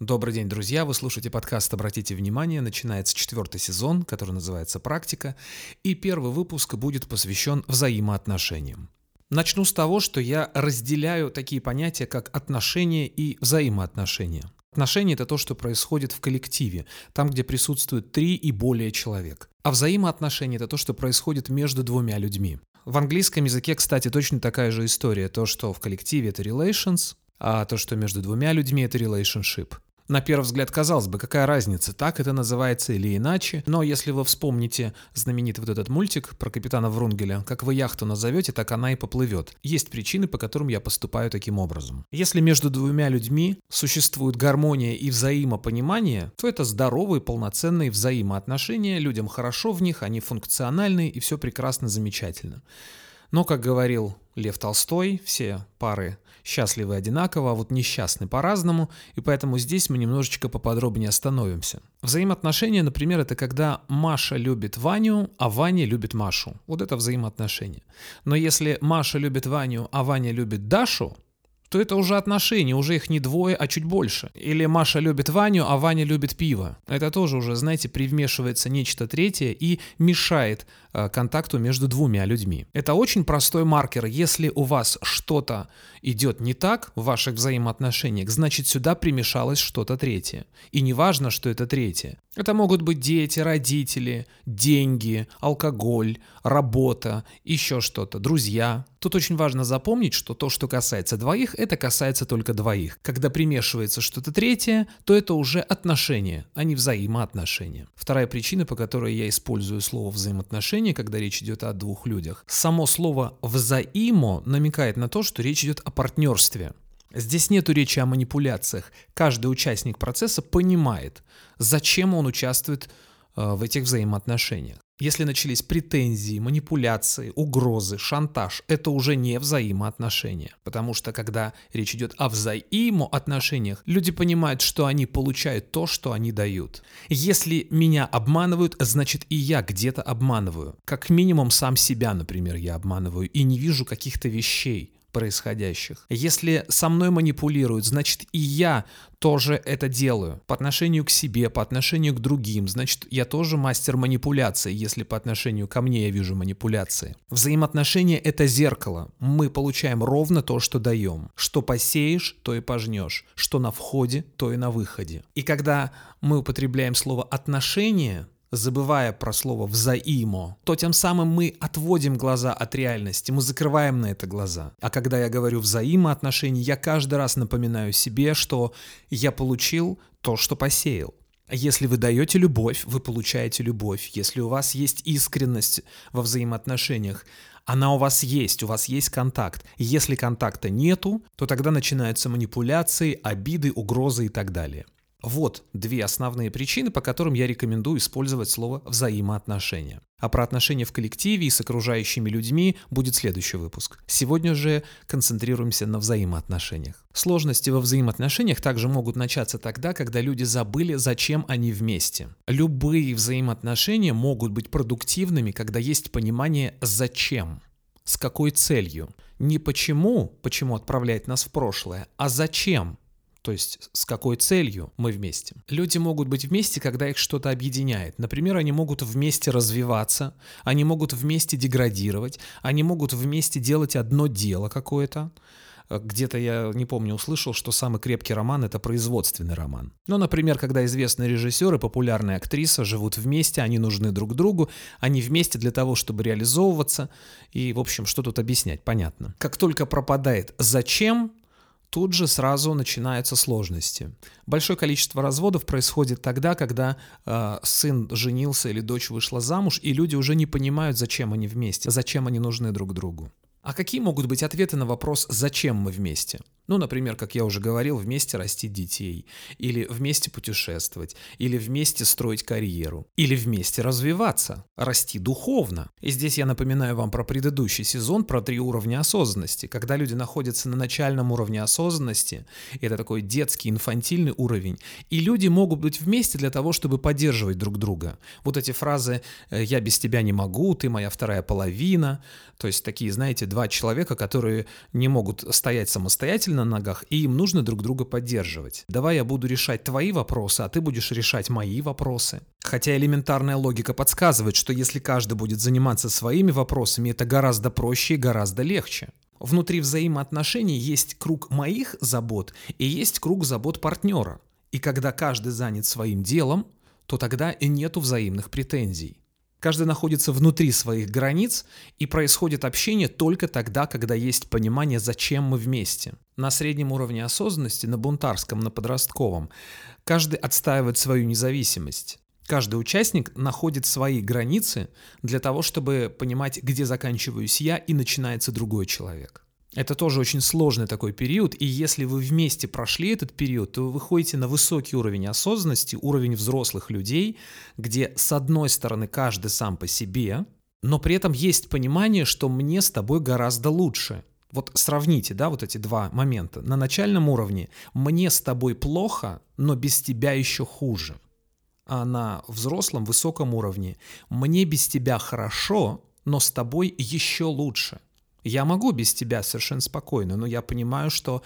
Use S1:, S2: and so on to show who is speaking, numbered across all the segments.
S1: Добрый день, друзья! Вы слушаете подкаст «Обратите внимание». Начинается четвертый сезон, который называется «Практика», и первый выпуск будет посвящен взаимоотношениям. Начну с того, что я разделяю такие понятия, как отношения и взаимоотношения. Отношения – это то, что происходит в коллективе, там, где присутствует три и более человек. А взаимоотношения – это то, что происходит между двумя людьми. В английском языке, кстати, точно такая же история. То, что в коллективе – это relations, а то, что между двумя людьми – это relationship – на первый взгляд, казалось бы, какая разница, так это называется или иначе, но если вы вспомните знаменитый вот этот мультик про капитана Врунгеля, как вы яхту назовете, так она и поплывет. Есть причины, по которым я поступаю таким образом. Если между двумя людьми существует гармония и взаимопонимание, то это здоровые, полноценные взаимоотношения, людям хорошо в них, они функциональны и все прекрасно, замечательно. Но, как говорил Лев Толстой, все пары счастливы одинаково, а вот несчастны по-разному, и поэтому здесь мы немножечко поподробнее остановимся. Взаимоотношения, например, это когда Маша любит Ваню, а Ваня любит Машу. Вот это взаимоотношения. Но если Маша любит Ваню, а Ваня любит Дашу, то это уже отношения, уже их не двое, а чуть больше. Или Маша любит Ваню, а Ваня любит пиво. Это тоже уже, знаете, привмешивается нечто третье и мешает э, контакту между двумя людьми. Это очень простой маркер. Если у вас что-то идет не так в ваших взаимоотношениях, значит сюда примешалось что-то третье. И не важно, что это третье. Это могут быть дети, родители, деньги, алкоголь, работа, еще что-то, друзья. Тут очень важно запомнить, что то, что касается двоих, это касается только двоих. Когда примешивается что-то третье, то это уже отношения, а не взаимоотношения. Вторая причина, по которой я использую слово взаимоотношения, когда речь идет о двух людях. Само слово «взаимо» намекает на то, что речь идет о партнерстве. Здесь нету речи о манипуляциях. Каждый участник процесса понимает, зачем он участвует э, в этих взаимоотношениях. Если начались претензии, манипуляции, угрозы, шантаж, это уже не взаимоотношения. Потому что когда речь идет о взаимоотношениях, люди понимают, что они получают то, что они дают. Если меня обманывают, значит и я где-то обманываю. Как минимум сам себя, например, я обманываю и не вижу каких-то вещей происходящих. Если со мной манипулируют, значит и я тоже это делаю. По отношению к себе, по отношению к другим. Значит, я тоже мастер манипуляции, если по отношению ко мне я вижу манипуляции. Взаимоотношения — это зеркало. Мы получаем ровно то, что даем. Что посеешь, то и пожнешь. Что на входе, то и на выходе. И когда мы употребляем слово «отношения», забывая про слово «взаимо», то тем самым мы отводим глаза от реальности, мы закрываем на это глаза. А когда я говорю «взаимоотношения», я каждый раз напоминаю себе, что я получил то, что посеял. Если вы даете любовь, вы получаете любовь. Если у вас есть искренность во взаимоотношениях, она у вас есть, у вас есть контакт. Если контакта нету, то тогда начинаются манипуляции, обиды, угрозы и так далее. Вот две основные причины, по которым я рекомендую использовать слово «взаимоотношения». А про отношения в коллективе и с окружающими людьми будет следующий выпуск. Сегодня же концентрируемся на взаимоотношениях. Сложности во взаимоотношениях также могут начаться тогда, когда люди забыли, зачем они вместе. Любые взаимоотношения могут быть продуктивными, когда есть понимание «зачем», с какой целью. Не почему, почему отправляет нас в прошлое, а зачем, то есть с какой целью мы вместе. Люди могут быть вместе, когда их что-то объединяет. Например, они могут вместе развиваться, они могут вместе деградировать, они могут вместе делать одно дело какое-то. Где-то я, не помню, услышал, что самый крепкий роман — это производственный роман. Ну, например, когда известный режиссер и популярная актриса живут вместе, они нужны друг другу, они вместе для того, чтобы реализовываться. И, в общем, что тут объяснять, понятно. Как только пропадает «зачем», тут же сразу начинаются сложности. Большое количество разводов происходит тогда, когда э, сын женился или дочь вышла замуж, и люди уже не понимают, зачем они вместе, зачем они нужны друг другу. А какие могут быть ответы на вопрос «зачем мы вместе»? Ну, например, как я уже говорил, вместе растить детей, или вместе путешествовать, или вместе строить карьеру, или вместе развиваться, расти духовно. И здесь я напоминаю вам про предыдущий сезон, про три уровня осознанности. Когда люди находятся на начальном уровне осознанности, это такой детский, инфантильный уровень, и люди могут быть вместе для того, чтобы поддерживать друг друга. Вот эти фразы «я без тебя не могу», «ты моя вторая половина», то есть такие, знаете, два человека, которые не могут стоять самостоятельно на ногах, и им нужно друг друга поддерживать. Давай я буду решать твои вопросы, а ты будешь решать мои вопросы. Хотя элементарная логика подсказывает, что если каждый будет заниматься своими вопросами, это гораздо проще и гораздо легче. Внутри взаимоотношений есть круг моих забот и есть круг забот партнера. И когда каждый занят своим делом, то тогда и нету взаимных претензий. Каждый находится внутри своих границ, и происходит общение только тогда, когда есть понимание, зачем мы вместе. На среднем уровне осознанности, на бунтарском, на подростковом, каждый отстаивает свою независимость. Каждый участник находит свои границы для того, чтобы понимать, где заканчиваюсь я и начинается другой человек. Это тоже очень сложный такой период, и если вы вместе прошли этот период, то вы выходите на высокий уровень осознанности, уровень взрослых людей, где с одной стороны каждый сам по себе, но при этом есть понимание, что мне с тобой гораздо лучше. Вот сравните, да, вот эти два момента. На начальном уровне мне с тобой плохо, но без тебя еще хуже. А на взрослом высоком уровне мне без тебя хорошо, но с тобой еще лучше. Я могу без тебя совершенно спокойно, но я понимаю, что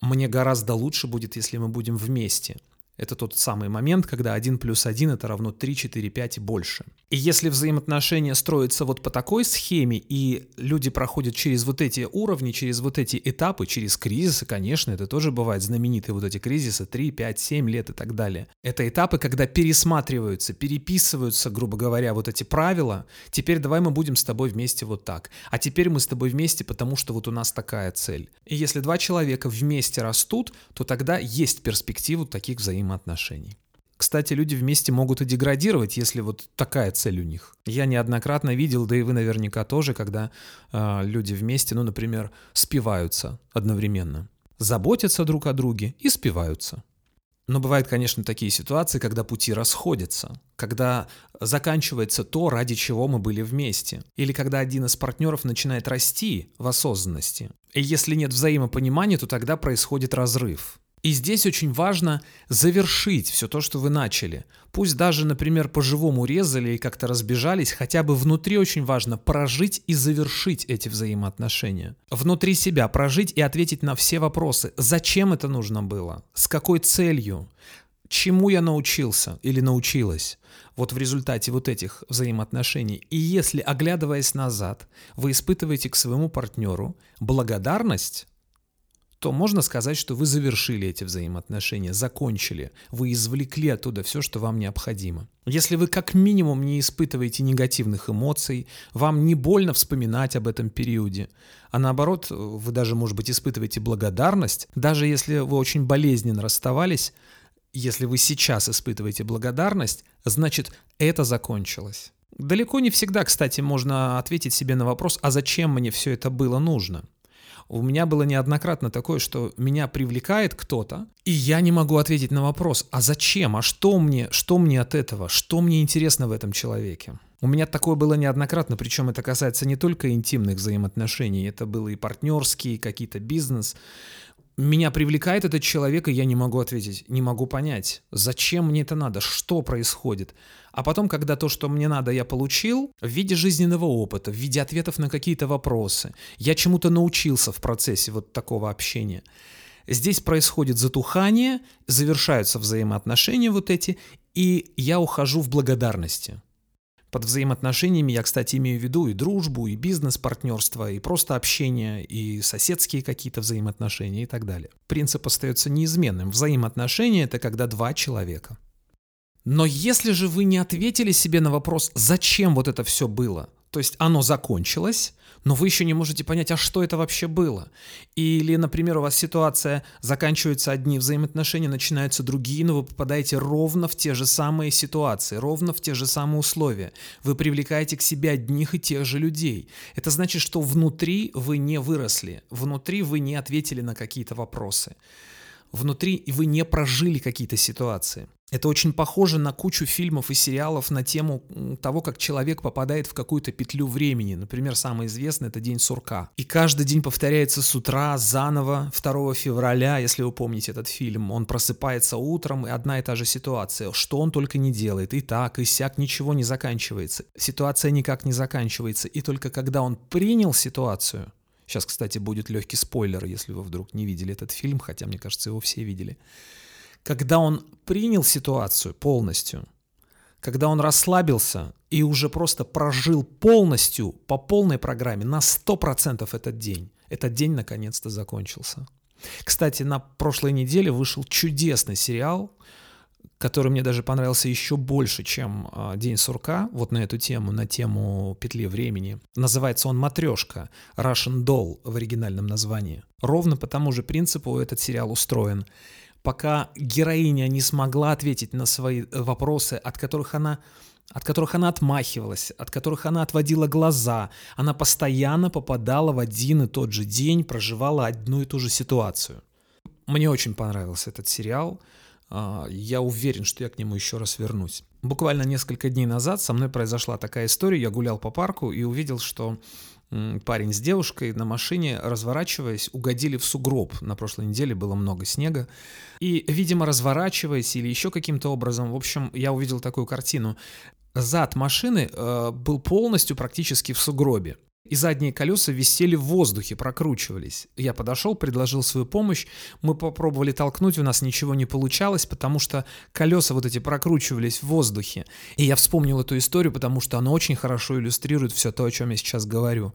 S1: мне гораздо лучше будет, если мы будем вместе. Это тот самый момент, когда 1 плюс 1 это равно 3, 4, 5 и больше. И если взаимоотношения строятся вот по такой схеме, и люди проходят через вот эти уровни, через вот эти этапы, через кризисы, конечно, это тоже бывает знаменитые вот эти кризисы 3, 5, 7 лет и так далее. Это этапы, когда пересматриваются, переписываются, грубо говоря, вот эти правила. Теперь давай мы будем с тобой вместе вот так. А теперь мы с тобой вместе, потому что вот у нас такая цель. И если два человека вместе растут, то тогда есть перспективу таких взаимоотношений взаимоотношений. Кстати, люди вместе могут и деградировать, если вот такая цель у них. Я неоднократно видел, да и вы наверняка тоже, когда э, люди вместе, ну, например, спиваются одновременно, заботятся друг о друге и спиваются. Но бывают, конечно, такие ситуации, когда пути расходятся, когда заканчивается то, ради чего мы были вместе, или когда один из партнеров начинает расти в осознанности. И если нет взаимопонимания, то тогда происходит разрыв. И здесь очень важно завершить все то, что вы начали. Пусть даже, например, по-живому резали и как-то разбежались, хотя бы внутри очень важно прожить и завершить эти взаимоотношения. Внутри себя прожить и ответить на все вопросы. Зачем это нужно было? С какой целью? Чему я научился или научилась? вот в результате вот этих взаимоотношений. И если, оглядываясь назад, вы испытываете к своему партнеру благодарность, то можно сказать, что вы завершили эти взаимоотношения, закончили, вы извлекли оттуда все, что вам необходимо. Если вы как минимум не испытываете негативных эмоций, вам не больно вспоминать об этом периоде, а наоборот, вы даже, может быть, испытываете благодарность, даже если вы очень болезненно расставались, если вы сейчас испытываете благодарность, значит, это закончилось. Далеко не всегда, кстати, можно ответить себе на вопрос, а зачем мне все это было нужно? У меня было неоднократно такое, что меня привлекает кто-то, и я не могу ответить на вопрос, а зачем, а что мне, что мне от этого, что мне интересно в этом человеке. У меня такое было неоднократно, причем это касается не только интимных взаимоотношений, это было и партнерские, какие-то бизнес меня привлекает этот человек, и я не могу ответить, не могу понять, зачем мне это надо, что происходит. А потом, когда то, что мне надо, я получил, в виде жизненного опыта, в виде ответов на какие-то вопросы, я чему-то научился в процессе вот такого общения. Здесь происходит затухание, завершаются взаимоотношения вот эти, и я ухожу в благодарности. Под взаимоотношениями я, кстати, имею в виду и дружбу, и бизнес-партнерство, и просто общение, и соседские какие-то взаимоотношения и так далее. Принцип остается неизменным. Взаимоотношения – это когда два человека. Но если же вы не ответили себе на вопрос, зачем вот это все было, то есть оно закончилось, но вы еще не можете понять, а что это вообще было. Или, например, у вас ситуация, заканчиваются одни взаимоотношения, начинаются другие, но вы попадаете ровно в те же самые ситуации, ровно в те же самые условия. Вы привлекаете к себе одних и тех же людей. Это значит, что внутри вы не выросли, внутри вы не ответили на какие-то вопросы внутри вы не прожили какие-то ситуации. Это очень похоже на кучу фильмов и сериалов на тему того, как человек попадает в какую-то петлю времени. Например, самый известный — это День сурка. И каждый день повторяется с утра заново, 2 февраля, если вы помните этот фильм. Он просыпается утром, и одна и та же ситуация. Что он только не делает. И так, и сяк, ничего не заканчивается. Ситуация никак не заканчивается. И только когда он принял ситуацию, Сейчас, кстати, будет легкий спойлер, если вы вдруг не видели этот фильм, хотя, мне кажется, его все видели когда он принял ситуацию полностью, когда он расслабился и уже просто прожил полностью, по полной программе, на 100% этот день, этот день наконец-то закончился. Кстати, на прошлой неделе вышел чудесный сериал, который мне даже понравился еще больше, чем э, День сурка, вот на эту тему, на тему петли времени. Называется он «Матрешка», Russian Doll в оригинальном названии. Ровно по тому же принципу этот сериал устроен пока героиня не смогла ответить на свои э, вопросы, от которых она от которых она отмахивалась, от которых она отводила глаза. Она постоянно попадала в один и тот же день, проживала одну и ту же ситуацию. Мне очень понравился этот сериал. А, я уверен, что я к нему еще раз вернусь. Буквально несколько дней назад со мной произошла такая история. Я гулял по парку и увидел, что парень с девушкой на машине, разворачиваясь, угодили в сугроб. На прошлой неделе было много снега. И, видимо, разворачиваясь или еще каким-то образом, в общем, я увидел такую картину. Зад машины э, был полностью практически в сугробе и задние колеса висели в воздухе, прокручивались. Я подошел, предложил свою помощь, мы попробовали толкнуть, у нас ничего не получалось, потому что колеса вот эти прокручивались в воздухе. И я вспомнил эту историю, потому что она очень хорошо иллюстрирует все то, о чем я сейчас говорю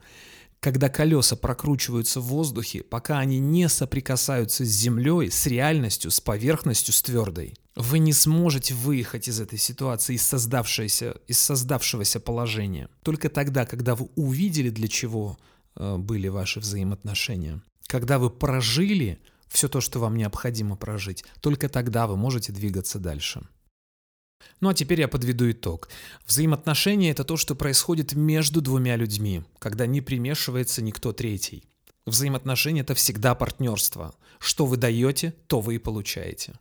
S1: когда колеса прокручиваются в воздухе, пока они не соприкасаются с землей, с реальностью, с поверхностью, с твердой. Вы не сможете выехать из этой ситуации, из, создавшегося, из создавшегося положения. Только тогда, когда вы увидели, для чего э, были ваши взаимоотношения. Когда вы прожили все то, что вам необходимо прожить, только тогда вы можете двигаться дальше. Ну а теперь я подведу итог. Взаимоотношения – это то, что происходит между двумя людьми, когда не примешивается никто третий. Взаимоотношения – это всегда партнерство. Что вы даете, то вы и получаете.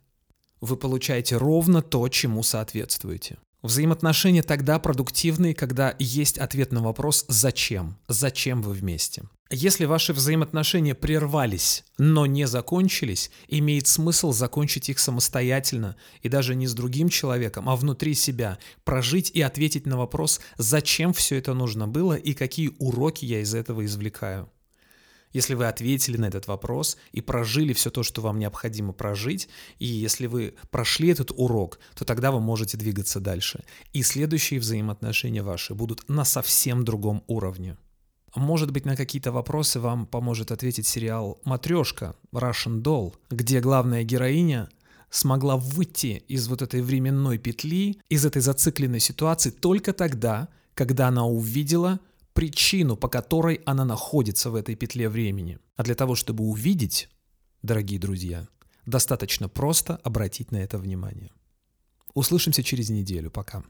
S1: Вы получаете ровно то, чему соответствуете. Взаимоотношения тогда продуктивные, когда есть ответ на вопрос «зачем?», «зачем вы вместе?». Если ваши взаимоотношения прервались, но не закончились, имеет смысл закончить их самостоятельно и даже не с другим человеком, а внутри себя, прожить и ответить на вопрос «зачем все это нужно было и какие уроки я из этого извлекаю?». Если вы ответили на этот вопрос и прожили все то, что вам необходимо прожить, и если вы прошли этот урок, то тогда вы можете двигаться дальше. И следующие взаимоотношения ваши будут на совсем другом уровне. Может быть, на какие-то вопросы вам поможет ответить сериал «Матрешка» Russian Doll, где главная героиня смогла выйти из вот этой временной петли, из этой зацикленной ситуации только тогда, когда она увидела причину, по которой она находится в этой петле времени. А для того, чтобы увидеть, дорогие друзья, достаточно просто обратить на это внимание. Услышимся через неделю. Пока.